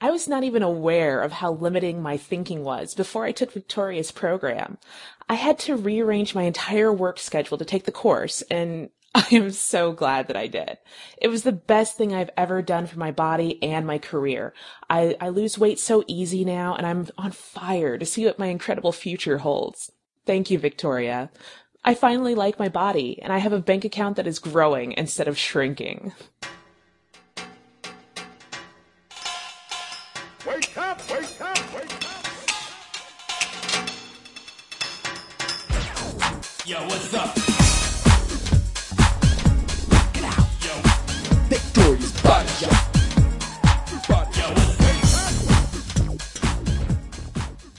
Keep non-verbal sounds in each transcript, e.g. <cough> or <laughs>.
I was not even aware of how limiting my thinking was before I took Victoria's program. I had to rearrange my entire work schedule to take the course, and <laughs> I am so glad that I did. It was the best thing I've ever done for my body and my career. I, I lose weight so easy now, and I'm on fire to see what my incredible future holds. Thank you, Victoria. I finally like my body, and I have a bank account that is growing instead of shrinking. Yo, what's up? Get out! Yo. Victoria's Body Shop.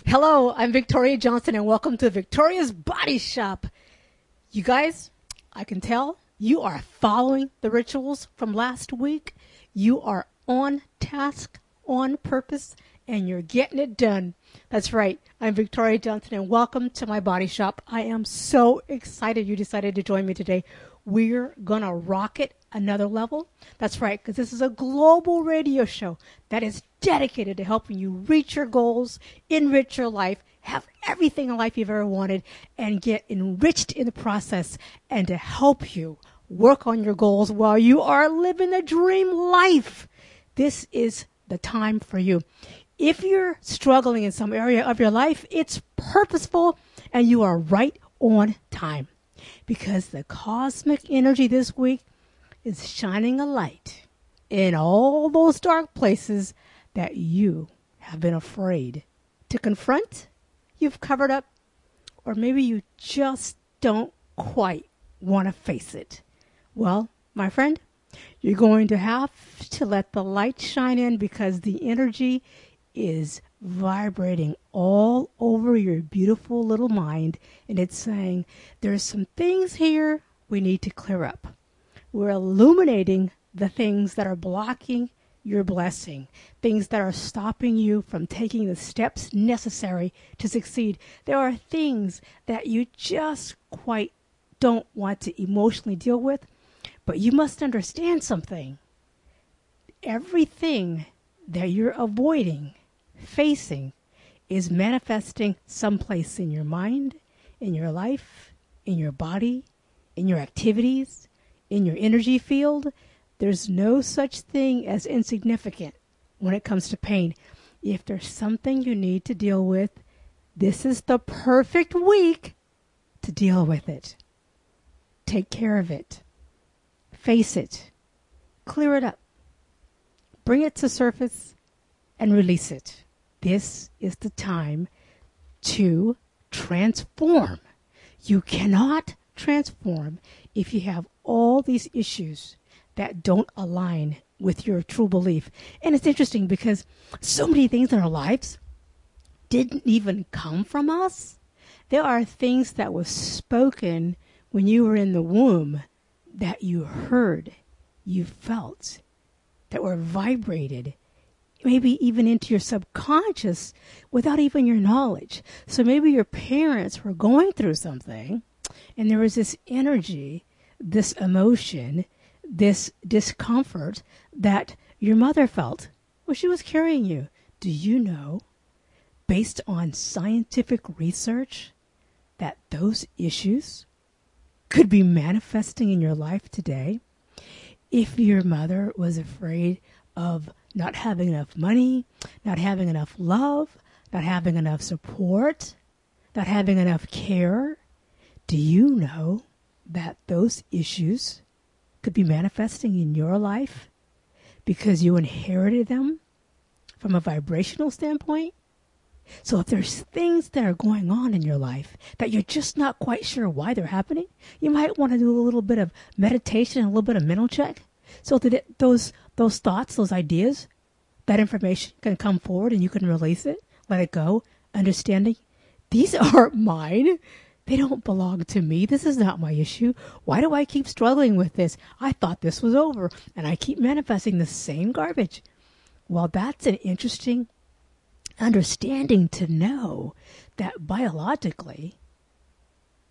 Hello, I'm Victoria Johnson, and welcome to Victoria's Body Shop. You guys, I can tell you are following the rituals from last week. You are on task on purpose and you're getting it done. That's right. I'm Victoria Johnson and welcome to my body shop. I am so excited you decided to join me today. We're going to rock it another level. That's right, because this is a global radio show that is dedicated to helping you reach your goals, enrich your life, have everything in life you've ever wanted, and get enriched in the process, and to help you work on your goals while you are living a dream life. This is the time for you. If you're struggling in some area of your life, it's purposeful and you are right on time because the cosmic energy this week is shining a light in all those dark places that you have been afraid to confront, you've covered up, or maybe you just don't quite want to face it. Well, my friend, you're going to have to let the light shine in because the energy is vibrating all over your beautiful little mind. And it's saying, there's some things here we need to clear up. We're illuminating the things that are blocking your blessing, things that are stopping you from taking the steps necessary to succeed. There are things that you just quite don't want to emotionally deal with but you must understand something. Everything that you're avoiding, facing, is manifesting someplace in your mind, in your life, in your body, in your activities, in your energy field. There's no such thing as insignificant when it comes to pain. If there's something you need to deal with, this is the perfect week to deal with it. Take care of it. Face it. Clear it up. Bring it to surface and release it. This is the time to transform. You cannot transform if you have all these issues that don't align with your true belief. And it's interesting because so many things in our lives didn't even come from us. There are things that were spoken when you were in the womb that you heard, you felt, that were vibrated, maybe even into your subconscious without even your knowledge. So maybe your parents were going through something and there was this energy, this emotion, this discomfort that your mother felt well, she was carrying you. Do you know, based on scientific research, that those issues could be manifesting in your life today. If your mother was afraid of not having enough money, not having enough love, not having enough support, not having enough care, do you know that those issues could be manifesting in your life because you inherited them from a vibrational standpoint? So if there's things that are going on in your life that you're just not quite sure why they're happening, you might want to do a little bit of meditation, a little bit of mental check, so that it, those those thoughts, those ideas, that information can come forward and you can release it, let it go, understanding these <laughs> aren't mine. They don't belong to me. This is not my issue. Why do I keep struggling with this? I thought this was over, and I keep manifesting the same garbage. Well, that's an interesting understanding to know that biologically,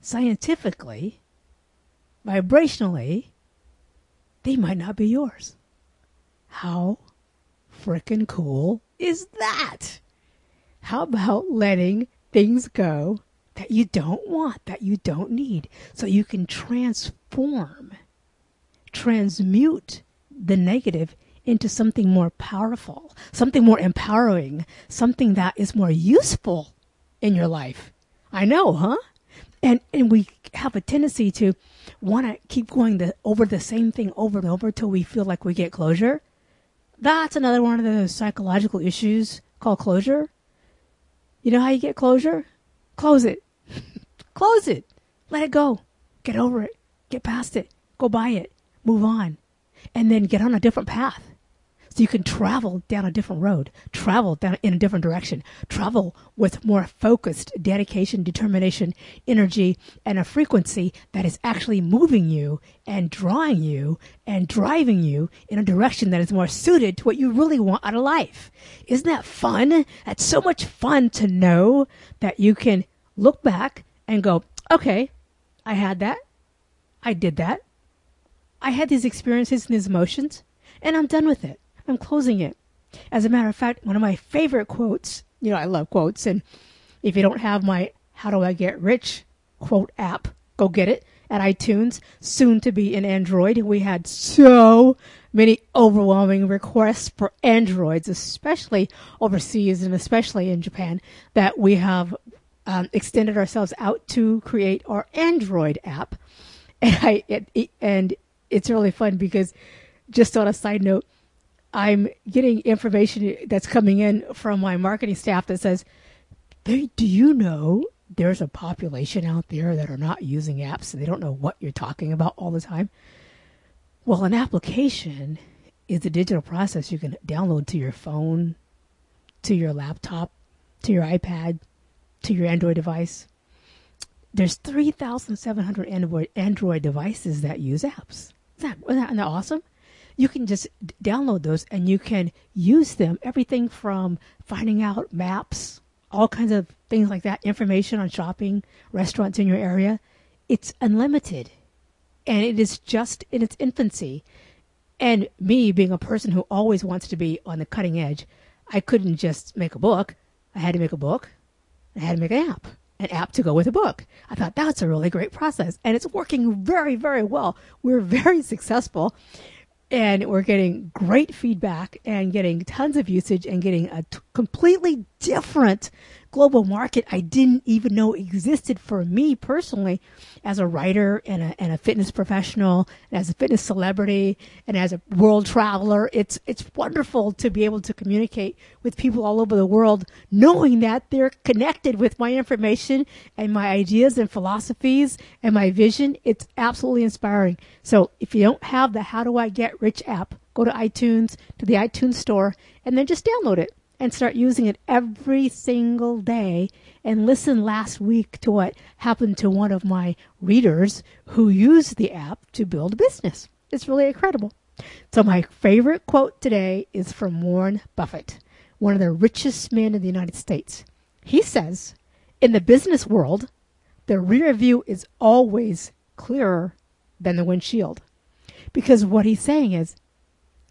scientifically, vibrationally, they might not be yours. How frickin' cool is that? How about letting things go that you don't want, that you don't need, so you can transform, transmute the negative into something more powerful, something more empowering, something that is more useful in your life. I know, huh? And and we have a tendency to want to keep going the, over the same thing over and over till we feel like we get closure. That's another one of those psychological issues called closure. You know how you get closure? Close it. <laughs> Close it. Let it go. Get over it. Get past it. Go by it. Move on. And then get on a different path. So you can travel down a different road, travel down in a different direction, travel with more focused dedication, determination, energy, and a frequency that is actually moving you and drawing you and driving you in a direction that is more suited to what you really want out of life. Isn't that fun? That's so much fun to know that you can look back and go, okay, I had that. I did that. I had these experiences and these emotions, and I'm done with it. I'm closing it. As a matter of fact, one of my favorite quotes, you know, I love quotes, and if you don't have my How Do I Get Rich quote app, go get it at iTunes, soon to be in Android. We had so many overwhelming requests for Androids, especially overseas and especially in Japan, that we have um, extended ourselves out to create our Android app. <laughs> And I it, it, and it's really fun because just on a side note, I'm getting information that's coming in from my marketing staff that says, "Do you know there's a population out there that are not using apps and they don't know what you're talking about all the time?" Well, an application is a digital process you can download to your phone, to your laptop, to your iPad, to your Android device. There's 3,700 Android, Android devices that use apps. Isn't that, isn't that awesome? You can just download those and you can use them. Everything from finding out maps, all kinds of things like that, information on shopping, restaurants in your area. It's unlimited. And it is just in its infancy. And me being a person who always wants to be on the cutting edge, I couldn't just make a book. I had to make a book. I had to make an app, an app to go with a book. I thought that's a really great process. And it's working very, very well. We're very successful and we're getting great feedback and getting tons of usage and getting a t- completely different global market I didn't even know existed for me personally as a writer and a, and a fitness professional and as a fitness celebrity and as a world traveler. It's, it's wonderful to be able to communicate with people all over the world, knowing that they're connected with my information and my ideas and philosophies and my vision. It's absolutely inspiring. So if you don't have the How Do I Get Rich app, go to iTunes, to the iTunes store, and then just download it and start using it every single day and listen last week to what happened to one of my readers who used the app to build a business. It's really incredible. So my favorite quote today is from Warren Buffett, one of the richest men in the United States. He says, in the business world, the rear view is always clearer than the windshield. Because what he's saying is,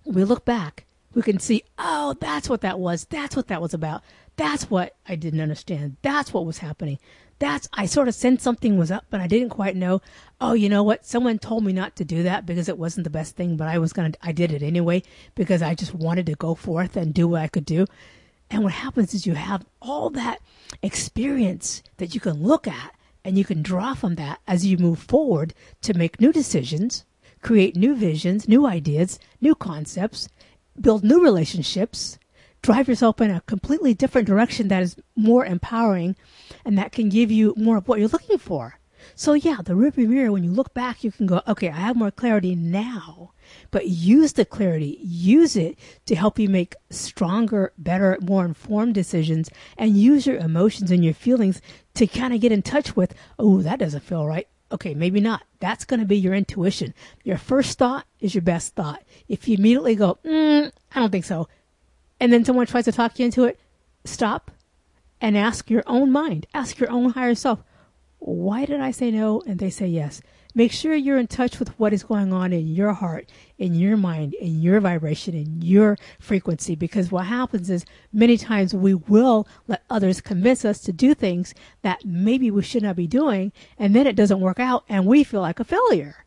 we look back we can see, oh, that's what that was. That's what that was about. That's what I didn't understand. That's what was happening. That's, I sort of sensed something was up, but I didn't quite know. Oh, you know what? Someone told me not to do that because it wasn't the best thing, but I was going to, I did it anyway because I just wanted to go forth and do what I could do. And what happens is you have all that experience that you can look at and you can draw from that as you move forward to make new decisions, create new visions, new ideas, new concepts, build new relationships, drive yourself in a completely different direction that is more empowering and that can give you more of what you're looking for. So yeah, the rearview mirror, when you look back, you can go, okay, I have more clarity now, but use the clarity, use it to help you make stronger, better, more informed decisions and use your emotions and your feelings to kind of get in touch with, oh, that doesn't feel right okay, maybe not. That's going to be your intuition. Your first thought is your best thought. If you immediately go, mm, I don't think so, and then someone tries to talk you into it, stop and ask your own mind, ask your own higher self, why did I say no? And they say yes. Make sure you're in touch with what is going on in your heart, in your mind, in your vibration, in your frequency. Because what happens is many times we will let others convince us to do things that maybe we should not be doing. And then it doesn't work out and we feel like a failure.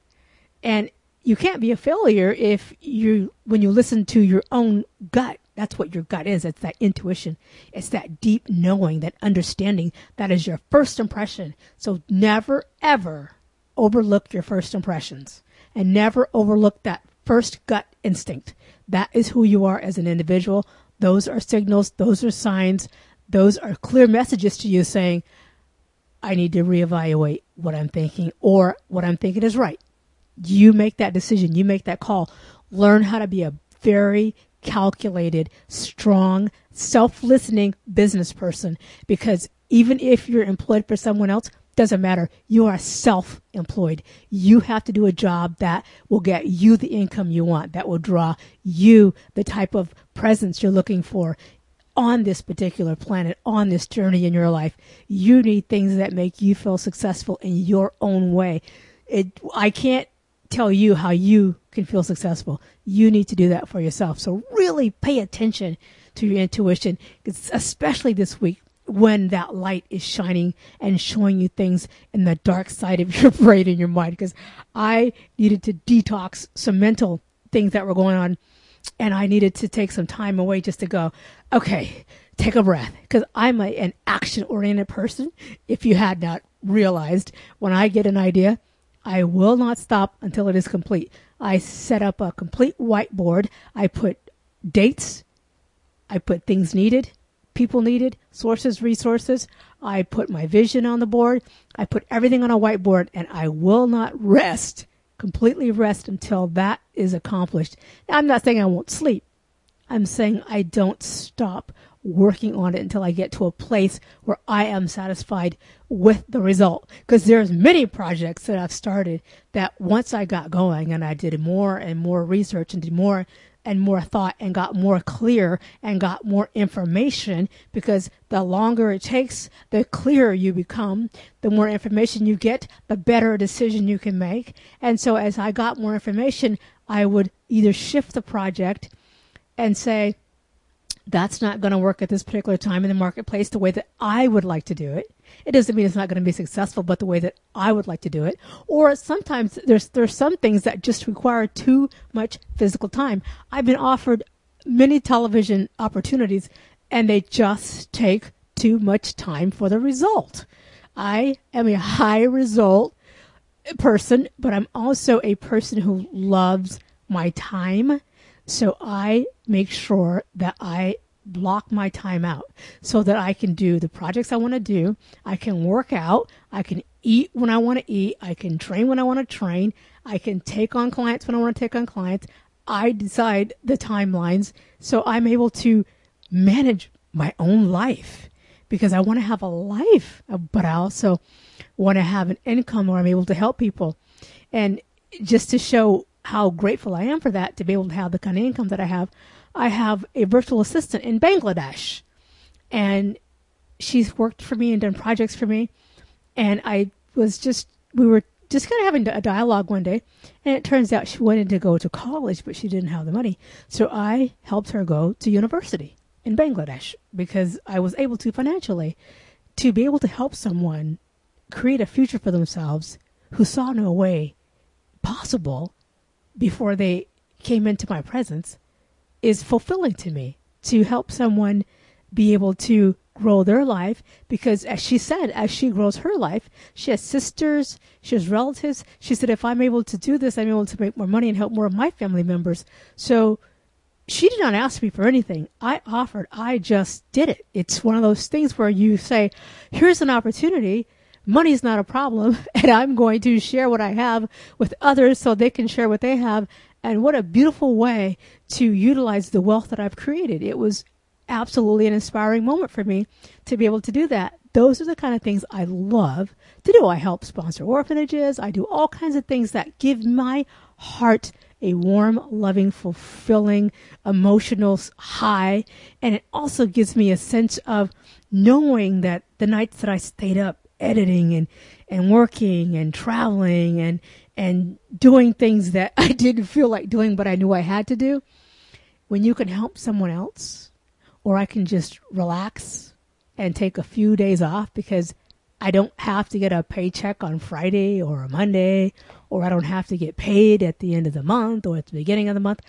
And you can't be a failure if you, when you listen to your own gut, that's what your gut is. It's that intuition. It's that deep knowing, that understanding. That is your first impression. So never, ever overlook your first impressions and never overlook that first gut instinct. That is who you are as an individual. Those are signals, those are signs, those are clear messages to you saying, I need to reevaluate what I'm thinking or what I'm thinking is right. You make that decision, you make that call. Learn how to be a very calculated, strong, self listening business person because even if you're employed for someone else, doesn't matter. You are self employed. You have to do a job that will get you the income you want, that will draw you the type of presence you're looking for on this particular planet, on this journey in your life. You need things that make you feel successful in your own way. It, I can't tell you how you can feel successful. You need to do that for yourself. So really pay attention to your intuition, especially this week when that light is shining and showing you things in the dark side of your <laughs> brain and your mind. Because I needed to detox some mental things that were going on, and I needed to take some time away just to go, okay, take a breath. Because I'm a, an action oriented person. If you had not realized, when I get an idea, I will not stop until it is complete. I set up a complete whiteboard. I put dates. I put things needed people needed, sources, resources. I put my vision on the board. I put everything on a whiteboard and I will not rest, completely rest until that is accomplished. Now, I'm not saying I won't sleep. I'm saying I don't stop working on it until I get to a place where I am satisfied with the result. Because there's many projects that I've started that once I got going and I did more and more research and did more and more thought and got more clear and got more information because the longer it takes, the clearer you become. The more information you get, the better decision you can make. And so as I got more information, I would either shift the project and say, that's not going to work at this particular time in the marketplace the way that I would like to do it. It doesn't mean it's not going to be successful, but the way that I would like to do it. Or sometimes there's there's some things that just require too much physical time. I've been offered many television opportunities and they just take too much time for the result. I am a high result person, but I'm also a person who loves my time so I make sure that I block my time out so that I can do the projects I want to do. I can work out. I can eat when I want to eat. I can train when I want to train. I can take on clients when I want to take on clients. I decide the timelines so I'm able to manage my own life because I want to have a life, but I also want to have an income where I'm able to help people. And just to show how grateful I am for that to be able to have the kind of income that I have. I have a virtual assistant in Bangladesh, and she's worked for me and done projects for me. And I was just, we were just kind of having a dialogue one day, and it turns out she wanted to go to college, but she didn't have the money. So I helped her go to university in Bangladesh because I was able to financially to be able to help someone create a future for themselves who saw no way possible before they came into my presence is fulfilling to me to help someone be able to grow their life because as she said as she grows her life she has sisters she has relatives. She said if i'm able to do this i'm able to make more money and help more of my family members. So she did not ask me for anything. I offered. I just did it. It's one of those things where you say here's an opportunity money's not a problem <laughs> and I'm going to share what I have with others so they can share what they have. And what a beautiful way to utilize the wealth that I've created. It was absolutely an inspiring moment for me to be able to do that. Those are the kind of things I love to do. I help sponsor orphanages. I do all kinds of things that give my heart a warm, loving, fulfilling, emotional high. And it also gives me a sense of knowing that the nights that I stayed up editing and, and working and traveling and, and doing things that <laughs> I didn't feel like doing, but I knew I had to do. When you can help someone else, or I can just relax and take a few days off because I don't have to get a paycheck on Friday or a Monday, or I don't have to get paid at the end of the month or at the beginning of the month.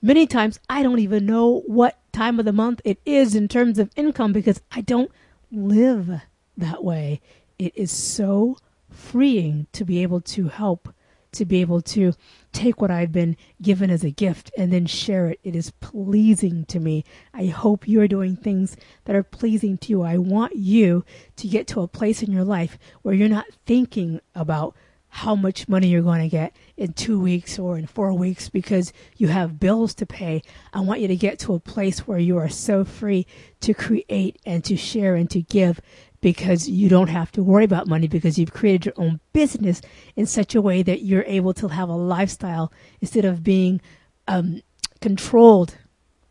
Many times I don't even know what time of the month it is in terms of income because I don't live that way. It is so freeing to be able to help, to be able to take what I've been given as a gift and then share it. It is pleasing to me. I hope you're doing things that are pleasing to you. I want you to get to a place in your life where you're not thinking about how much money you're going to get in two weeks or in four weeks because you have bills to pay. I want you to get to a place where you are so free to create and to share and to give because you don't have to worry about money because you've created your own business in such a way that you're able to have a lifestyle instead of being um, controlled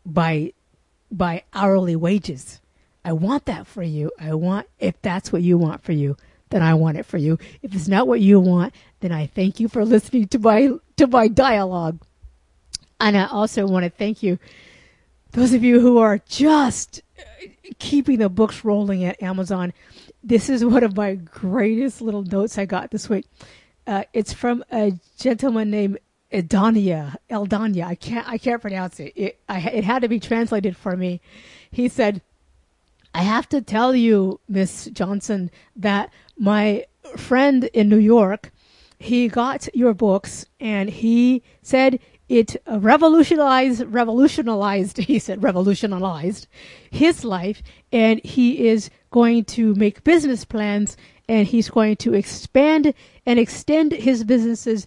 by by hourly wages. I want that for you. I want if that's what you want for you, then I want it for you. If it's not what you want, then I thank you for listening to my to my dialogue. And I also want to thank you those of you who are just keeping the books rolling at Amazon. This is one of my greatest little notes I got this week. Uh, it's from a gentleman named Eldania. Eldania. I can't. I can't pronounce it. It, I, it had to be translated for me. He said, "I have to tell you, Miss Johnson, that my friend in New York, he got your books and he said it revolutionized, revolutionized, <laughs> he said, revolutionized his life. And he is going to make business plans and he's going to expand and extend his businesses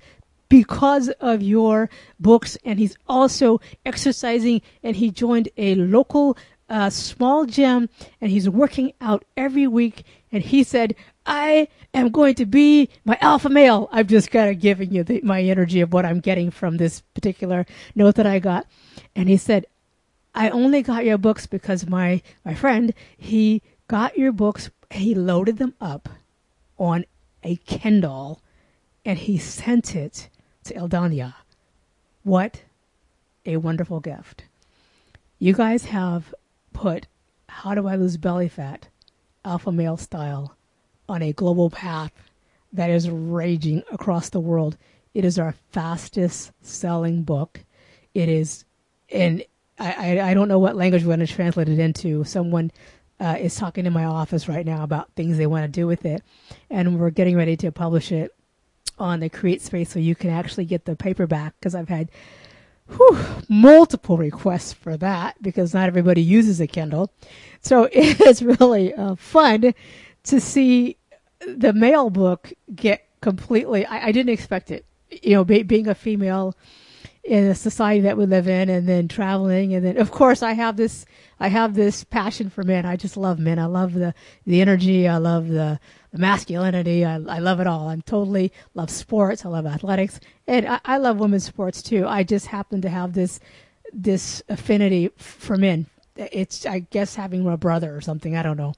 because of your books. And he's also exercising and he joined a local uh, small gym and he's working out every week. And he said, I am going to be my alpha male. I'm just kind of giving you the, my energy of what I'm getting from this particular note that I got. And he said, I only got your books because my, my friend, he got your books, he loaded them up on a Kindle and he sent it to Eldania. What a wonderful gift. You guys have put How Do I Lose Belly Fat, alpha male style, on a global path that is raging across the world. It is our fastest selling book. It is, and I, I, I don't know what language we're going to translate it into. Someone uh, is talking in my office right now about things they want to do with it, and we're getting ready to publish it on the Create Space so you can actually get the paperback because I've had whew, multiple requests for that because not everybody uses a Kindle. So <laughs> it's really uh, fun to see the male book get completely. I, I didn't expect it. You know, be, being a female in a society that we live in, and then traveling, and then of course I have this. I have this passion for men. I just love men. I love the the energy. I love the masculinity. I, I love it all. I'm totally love sports. I love athletics, and I, I love women's sports too. I just happen to have this this affinity for men. It's I guess having a brother or something. I don't know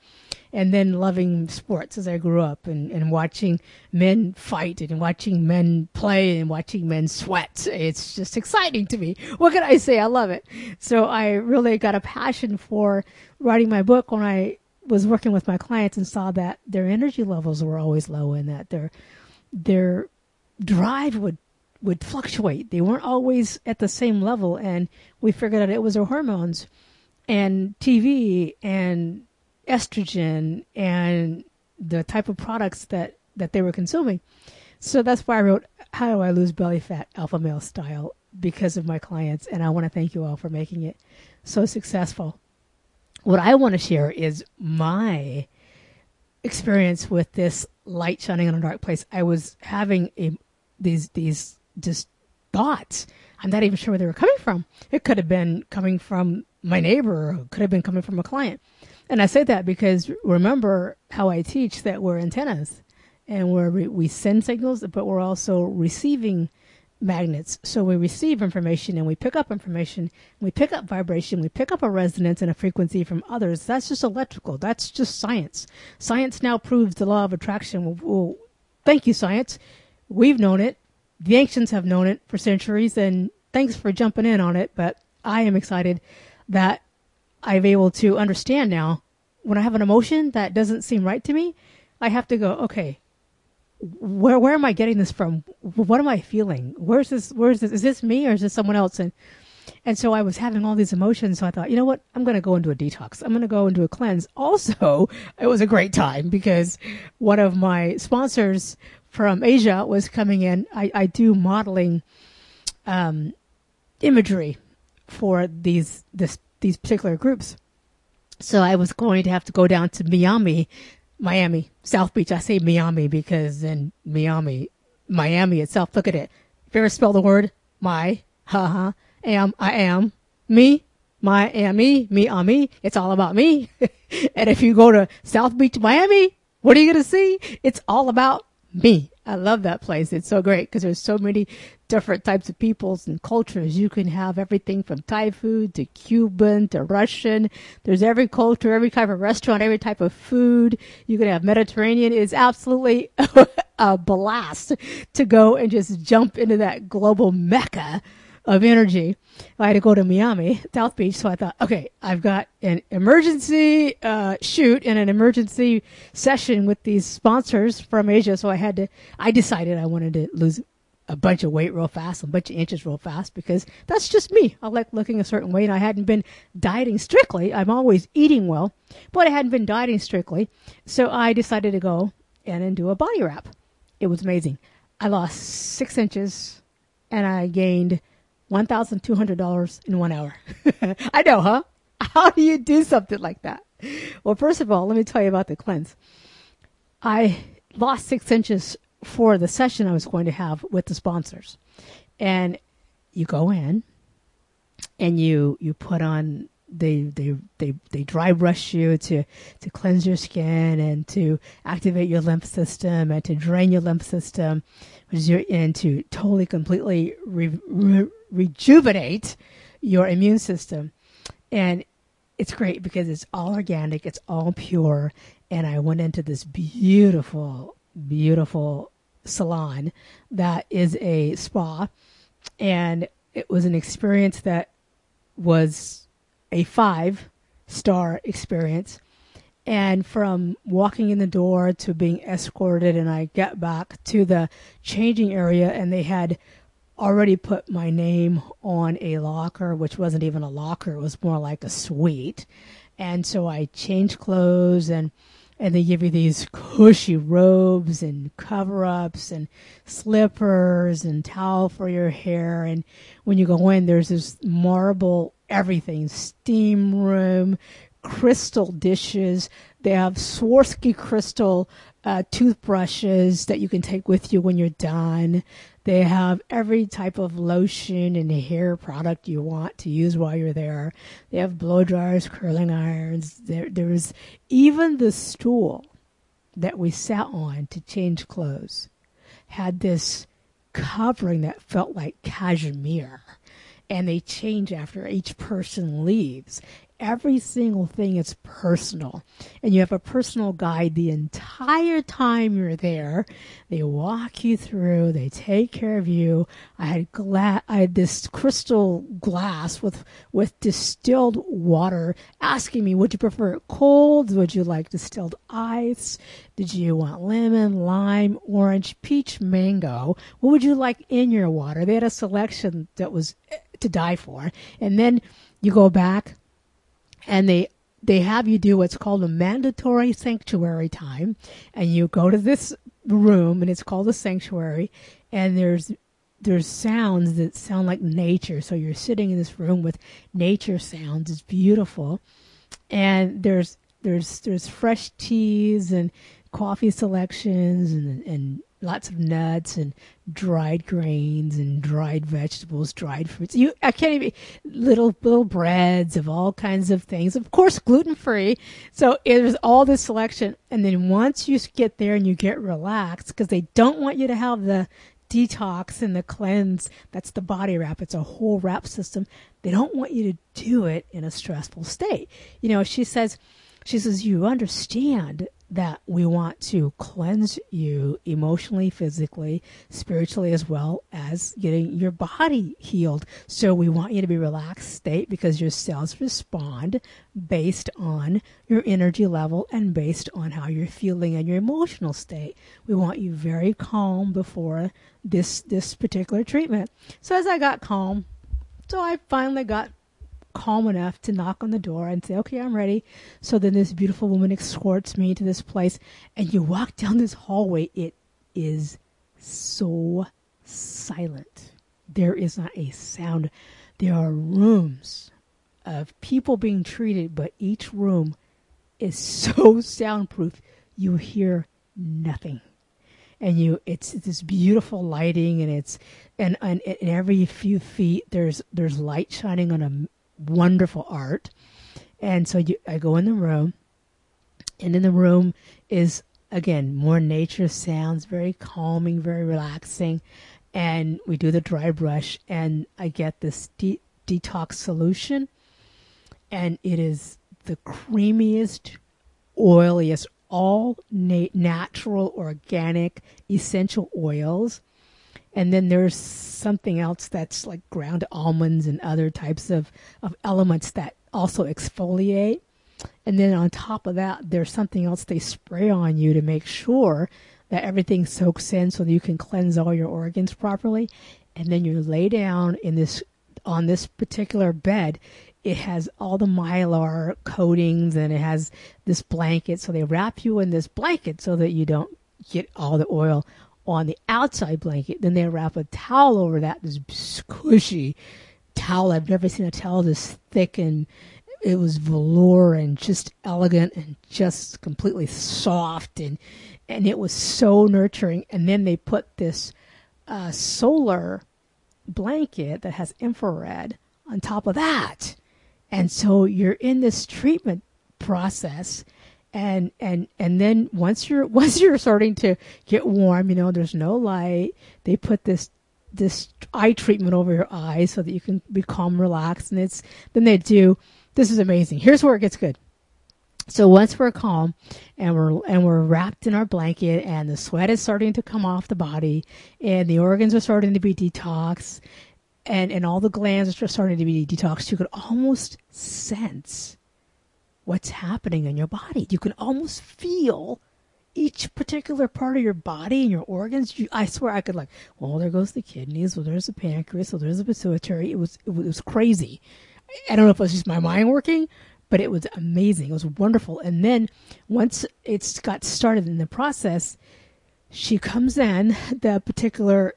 and then loving sports as I grew up and, and watching men fight and watching men play and watching men sweat. It's just exciting to me. What can I say? I love it. So I really got a passion for writing my book when I was working with my clients and saw that their energy levels were always low and that their their drive would would fluctuate. They weren't always at the same level and we figured out it was their hormones and TV and estrogen and the type of products that, that they were consuming. So that's why I wrote How Do I Lose Belly Fat Alpha Male Style because of my clients. And I want to thank you all for making it so successful. What I want to share is my experience with this light shining on a dark place. I was having a, these, these just thoughts. I'm not even sure where they were coming from. It could have been coming from my neighbor, or could have been coming from a client. And I say that because remember how I teach that we're antennas and we're, we send signals, but we're also receiving magnets. So we receive information and we pick up information, we pick up vibration, we pick up a resonance and a frequency from others. That's just electrical. That's just science. Science now proves the law of attraction. Well, thank you, science. We've known it. The ancients have known it for centuries, and thanks for jumping in on it. But I am excited that I'm able to understand now when I have an emotion that doesn't seem right to me, I have to go, okay, where where am I getting this from? What am I feeling? Where's this? Where's this? Is this me or is this someone else? And and so I was having all these emotions. So I thought, you know what? I'm going to go into a detox. I'm going to go into a cleanse. Also, <laughs> it was a great time because one of my sponsors from Asia was coming in. I, I do modeling um, imagery for these this these particular groups. So I was going to have to go down to Miami Miami, South Beach. I say Miami because in Miami, Miami itself, look at it. If you ever spell the word my, haha, am, I am, me, my, am, me, me, am, me, it's all about me. <laughs> and if you go to South Beach, Miami, what are you going to see? It's all about me. I love that place. It's so great because there's so many different types of peoples and cultures. You can have everything from Thai food to Cuban to Russian. There's every culture, every type of restaurant, every type of food. You can have Mediterranean. It's absolutely <laughs> a blast to go and just jump into that global mecca of energy. I had to go to Miami, South Beach, so I thought, okay, I've got an emergency uh, shoot and an emergency session with these sponsors from Asia. So I had to, I decided I wanted to lose a bunch of weight real fast, a bunch of inches real fast, because that's just me. I like looking a certain way, and I hadn't been dieting strictly. I'm always eating well, but I hadn't been dieting strictly. So I decided to go and do a body wrap. It was amazing. I lost six inches and I gained $1,200 in one hour. <laughs> I know, huh? How do you do something like that? Well, first of all, let me tell you about the cleanse. I lost six inches for the session I was going to have with the sponsors. And you go in and you you put on they they they they dry brush you to to cleanse your skin and to activate your lymph system and to drain your lymph system, which is your and to totally completely re, re, rejuvenate your immune system. And it's great because it's all organic, it's all pure. And I went into this beautiful, beautiful salon that is a spa. And it was an experience that was a five star experience. And from walking in the door to being escorted, and I get back to the changing area, and they had already put my name on a locker, which wasn't even a locker, it was more like a suite. And so I changed clothes and and they give you these cushy robes and cover ups and slippers and towel for your hair and when you go in there's this marble everything steam room crystal dishes they have Swarovski crystal uh, toothbrushes that you can take with you when you're done. They have every type of lotion and hair product you want to use while you're there. They have blow dryers, curling irons. There, there's even the stool that we sat on to change clothes had this covering that felt like cashmere and they change after each person leaves every single thing is personal. And you have a personal guide the entire time you're there. They walk you through, they take care of you. I had gla- I had this crystal glass with with distilled water asking me, would you prefer it cold? Would you like distilled ice? Did you want lemon, lime, orange, peach, mango? What would you like in your water? They had a selection that was eh, to die for. And then you go back and they they have you do what's called a mandatory sanctuary time. And you go to this room and it's called a sanctuary. And there's there's sounds that sound like nature. So you're sitting in this room with nature sounds. It's beautiful. And there's there's there's fresh teas and coffee selections and and lots of nuts and dried grains and dried vegetables, dried fruits. You, I can't even little little breads of all kinds of things. Of course, gluten free. So there's all this selection, and then once you get there and you get relaxed, because they don't want you to have the detox and the cleanse, that's the body wrap. It's a whole wrap system. They don't want you to do it in a stressful state. You know, she says, she says, you understand that we want to cleanse you emotionally, physically, spiritually, as well as getting your body healed. So we want you to be relaxed state because your cells respond based on your energy level and based on how you're feeling and your emotional state. We want you very calm before this this particular treatment. So as I got calm, so I finally got calm enough to knock on the door and say, okay, I'm ready. So then this beautiful woman escorts me to this place and you walk <laughs> down this hallway. It is so silent. There is not a sound. There are rooms of people being treated, but each room is <laughs> so soundproof. You hear nothing and you it's, this beautiful lighting and it's and, and, and every few feet there's there's light shining on a wonderful art. And so you, I go in the room, and in the room is again more nature sounds, very calming, very relaxing. And we do the dry brush, and I get this de- detox solution, and it is the creamiest, oiliest, all na- natural, organic, essential oils and then there's something else that's like ground almonds and other types of, of elements that also exfoliate. And then on top of that, there's something else they spray on you to make sure that everything soaks in so that you can cleanse all your organs properly. And then you lay down in this on this particular bed. It has all the mylar coatings and it has this blanket. So they wrap you in this blanket so that you don't get all the oil on the outside blanket. Then they wrap a towel over that, this squishy towel. I've never seen a towel this thick and it was velour and just elegant and just completely soft and and it was so nurturing. And then they put this uh, solar blanket that has infrared on top of that. And so you're in this treatment process and and and then once you're <laughs> once you're starting to get warm, you know, there's no light. They put this this eye treatment over your eyes so that you can be calm, relaxed, and it's then they do. This is amazing. Here's where it gets good. So once we're calm and we're and we're wrapped in our blanket and the sweat is starting to come off the body and the organs are starting to be detoxed and and all the glands are starting to be detoxed, you could almost sense what's happening in your body. You can almost feel each particular part of your body and your organs. You, I swear I could like, well, there goes the kidneys. Well, there's the pancreas. Well, there's the pituitary. It was, it was, it was crazy. I don't know if it was just my mind working, but it was amazing. It was wonderful. And then once it's got started in the process, she comes in, the particular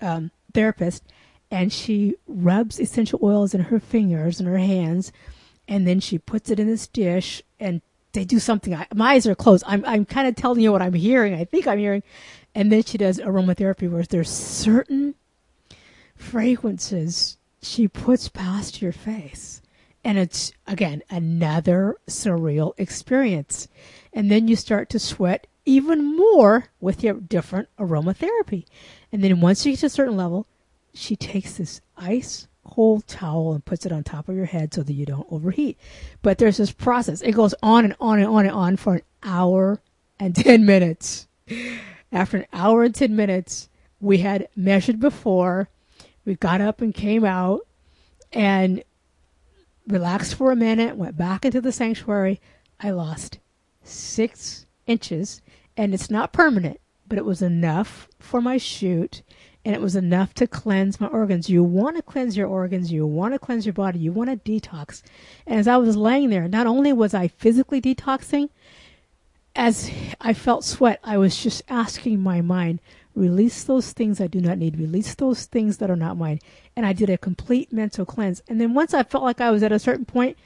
um, therapist, and she rubs essential oils in her fingers and her hands and then she puts it in this dish and they do something. I, my eyes are closed. I'm I'm kind of telling you what I'm hearing. I think I'm hearing, and then she does aromatherapy where there's certain fragrances she puts past your face, and it's again another surreal experience. And then you start to sweat even more with your different aromatherapy, and then once you get to a certain level, she takes this ice cold towel and puts it on top of your head so that you don't overheat. But there's this process. It goes on and on and on and on for an hour and <laughs> 10 minutes. After an hour and 10 minutes, we had measured before. We got up and came out and relaxed for a minute, went back into the sanctuary. I lost six inches, and it's not permanent, but it was enough for my shoot and it was enough to cleanse my organs. You want to cleanse your organs, you want to cleanse your body, you want to detox. And as I was laying there, not only was I physically detoxing, as I felt sweat, I was just asking my mind, release those things I do not need, release those things that are not mine. And I did a complete mental cleanse. And then once I felt like I was at a certain point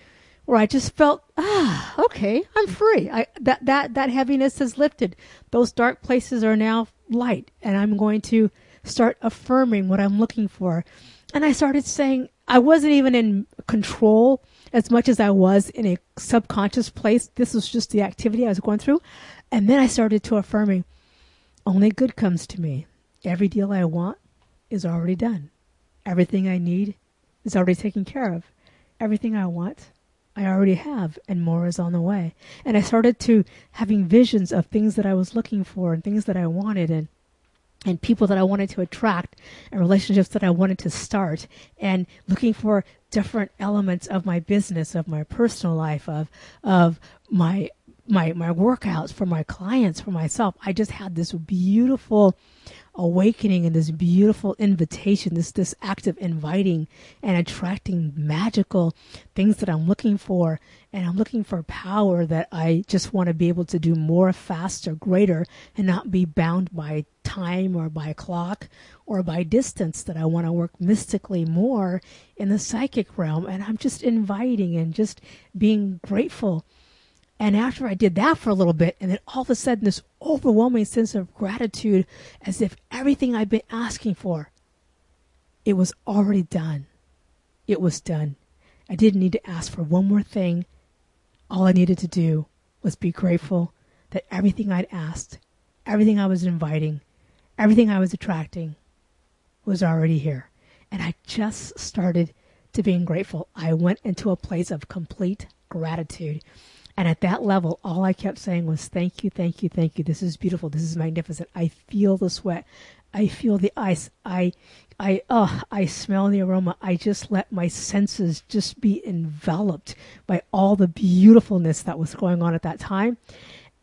where I just felt, ah, okay, I'm free. I, that, that, that heaviness has lifted. Those dark places are now light and I'm going to start affirming what I'm looking for. And I started saying I wasn't even in control as much as I was in a subconscious place. This was just the activity I was going through. And then I started to affirming only good comes to me. every deal I want is already done. Everything I need is already taken care of. Everything I want, I already have, and more is on the way. And I started to having visions of things that I was looking for and things that I wanted and and people that I wanted to attract and relationships that I wanted to start and looking for different elements of my business, of my personal life, of of my my my workouts for my clients, for myself. I just had this beautiful awakening and this beautiful invitation, this this act of inviting and attracting magical things that I'm looking for. And I'm looking for power that I just want to be able to do more, faster, greater, and not be bound by time or by clock or by distance. That I want to work mystically more in the psychic realm. And I'm just inviting and just being grateful and after I did that for a little bit, and then all of a sudden, this overwhelming sense of gratitude, as if everything I'd been asking for, it was already done. It was done. I didn't need to ask for one more thing. All I needed to do was be grateful that everything I'd asked, everything I was inviting, everything I was attracting was already here. And I just started to being grateful. I went into a place of complete gratitude. And at that level, all I kept saying was, Thank you, thank you, thank you. This is beautiful. This is magnificent. I feel the sweat. I feel the ice. I, I, oh, I smell the aroma. I just let my senses just be enveloped by all the beautifulness that was going on at that time.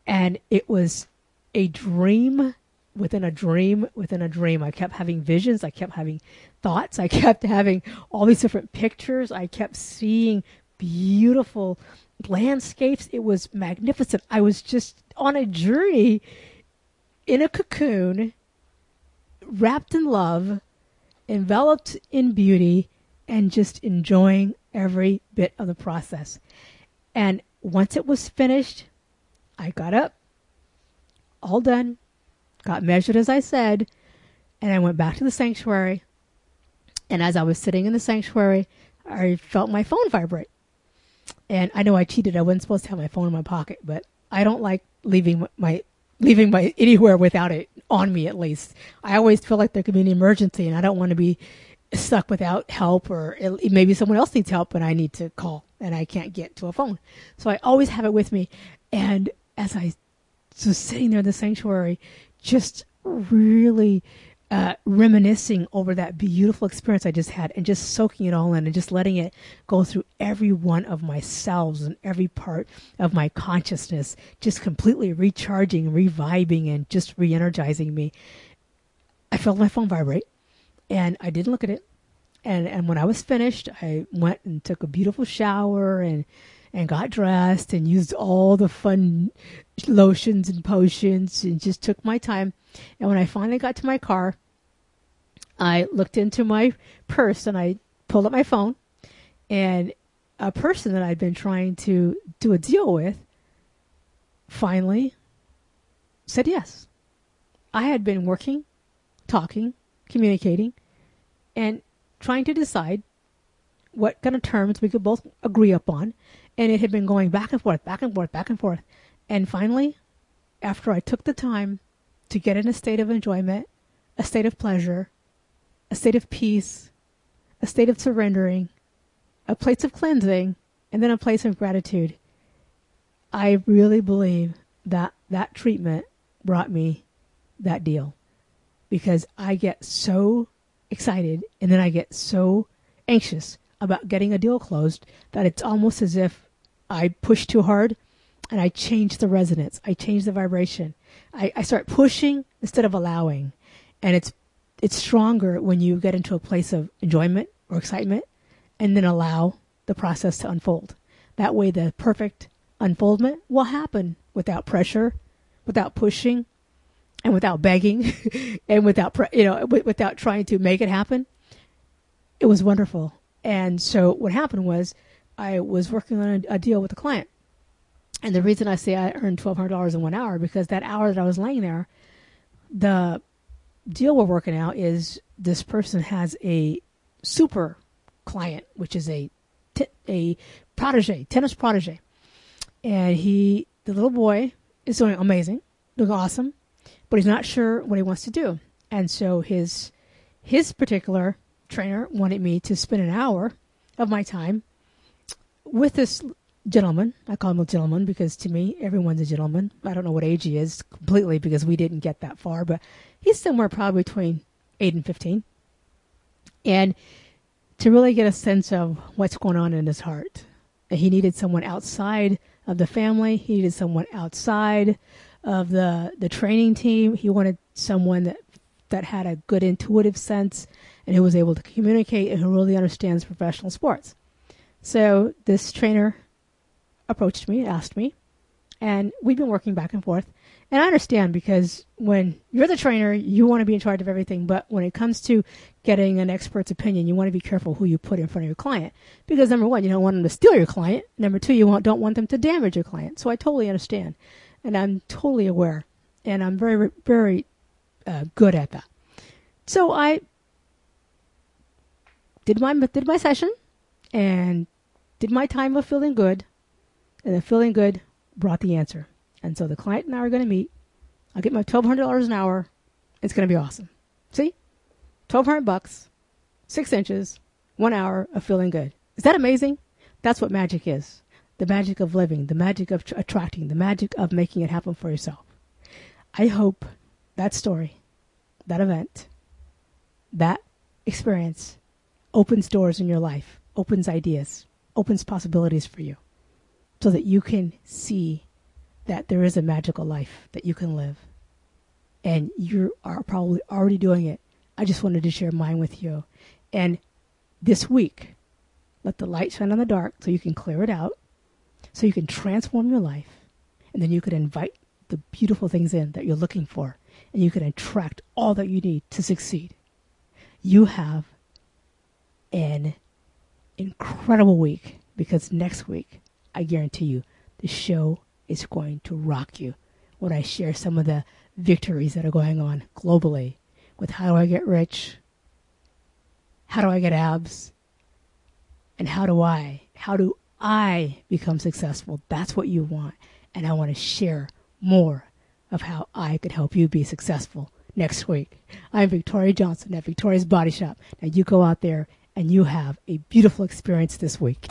And it was a dream within a dream within a dream. I kept having visions. I kept having thoughts. I <laughs> kept having all these different pictures. I kept seeing beautiful landscapes. It was magnificent. I was just on a journey in a cocoon, wrapped in love, enveloped in beauty, and just enjoying every bit of the process. And once it was finished, I got up, all done, got measured as I said, and I went back to the sanctuary. And as I was sitting in the sanctuary, I felt my phone vibrate. And I know I cheated. I wasn't supposed to have my phone in my pocket, but I don't like leaving my leaving my <laughs> anywhere without it on me at least. I always feel like there could be an emergency and I don't want to be stuck without help or it, maybe someone else needs help and I need to call and I can't get to a phone. So I always have it with me. And as I was sitting there in the sanctuary, just really uh, reminiscing over that beautiful experience I just had and just soaking it all in and just letting it go through every one of my cells and every part of my consciousness, just completely recharging, reviving, and just re energizing me. I felt my phone vibrate and I didn't look at it. And, and when I was finished, I went and took a beautiful shower and and got dressed and used all the fun lotions and potions and just took my time. And when I finally got to my car, I looked into my purse and I pulled up my phone, and a person that I'd been trying to do a deal with finally said yes. I had been working, talking, communicating, and trying to decide what kind of terms we could both agree upon. And it had been going back and forth, back and forth, back and forth. And finally, after I took the time to get in a state of enjoyment, a state of pleasure, a state of peace, a state of surrendering, a place of cleansing, and then a place of gratitude. I really believe that that treatment brought me that deal because I get so excited and then I get so anxious about getting a deal closed that it's almost as if I push too hard and I change the resonance. I change the vibration. I, I start pushing instead of allowing. And it's it's stronger when you get into a place of enjoyment or excitement and then allow the process to unfold. That way, the perfect unfoldment will happen without pressure, without pushing, and without begging, <laughs> and without you know without trying to make it happen. It was wonderful. And so what happened was I was working on a, a deal with a client. And the reason I say I earned twelve hundred dollars in one hour because that hour that I was laying there, the deal we're working out is this person has a super client, which is a t- a protege, tennis protege, and he, the little boy, is doing amazing, doing awesome, but he's not sure what he wants to do. And so his his particular trainer wanted me to spend an hour of my time with this gentleman. I call him a gentleman because to me, everyone's a gentleman. I don't know what age he is completely because we didn't get that far, but he's somewhere probably between 8 and 15. And to really get a sense of what's going on in his heart, he needed someone outside of the family, he needed someone outside of the, the training team. He wanted someone that, that had a good intuitive sense and who was able to communicate and who really understands professional sports. So this trainer approached me, asked me, and we've been working back and forth. And I understand because when you're the trainer, you want to be in charge of everything. But when it comes to getting an expert's opinion, you want to be careful who you put in front of your client. Because number one, you don't want them to steal your client. Number two, you don't want them to damage your client. So I totally understand. And I'm totally aware. And I'm very, very uh, good at that. So I did my, did my session and did my time of feeling good and the feeling good brought the answer. And so the client and I are going to meet. I'll get my twelve hundred dollars an hour. It's going to be awesome. See, twelve hundred bucks, six inches, one hour of feeling good. Is that amazing? That's what magic is. The magic of living, the magic of tr- attracting, the magic of making it happen for yourself. I hope that story, that event, that experience opens doors in your life, opens ideas, opens possibilities for you so that you can see that there is a magical life that you can live. And you are probably already doing it. I just wanted to share mine with you. And this week, let the light shine on the dark so you can clear it out, so you can transform your life, and then you can invite the beautiful things in that you're looking for, and you can attract all that you need to succeed. You have an incredible week because next week I guarantee you, the show is going to rock you when I share some of the victories that are going on globally with how do I get rich, how do I get abs, and how do I, how do I become successful? That's what you want. And I want to share more of how I could help you be successful next week. I'm Victoria Johnson at Victoria's Body Shop. Now you go out there and you have a beautiful experience this week.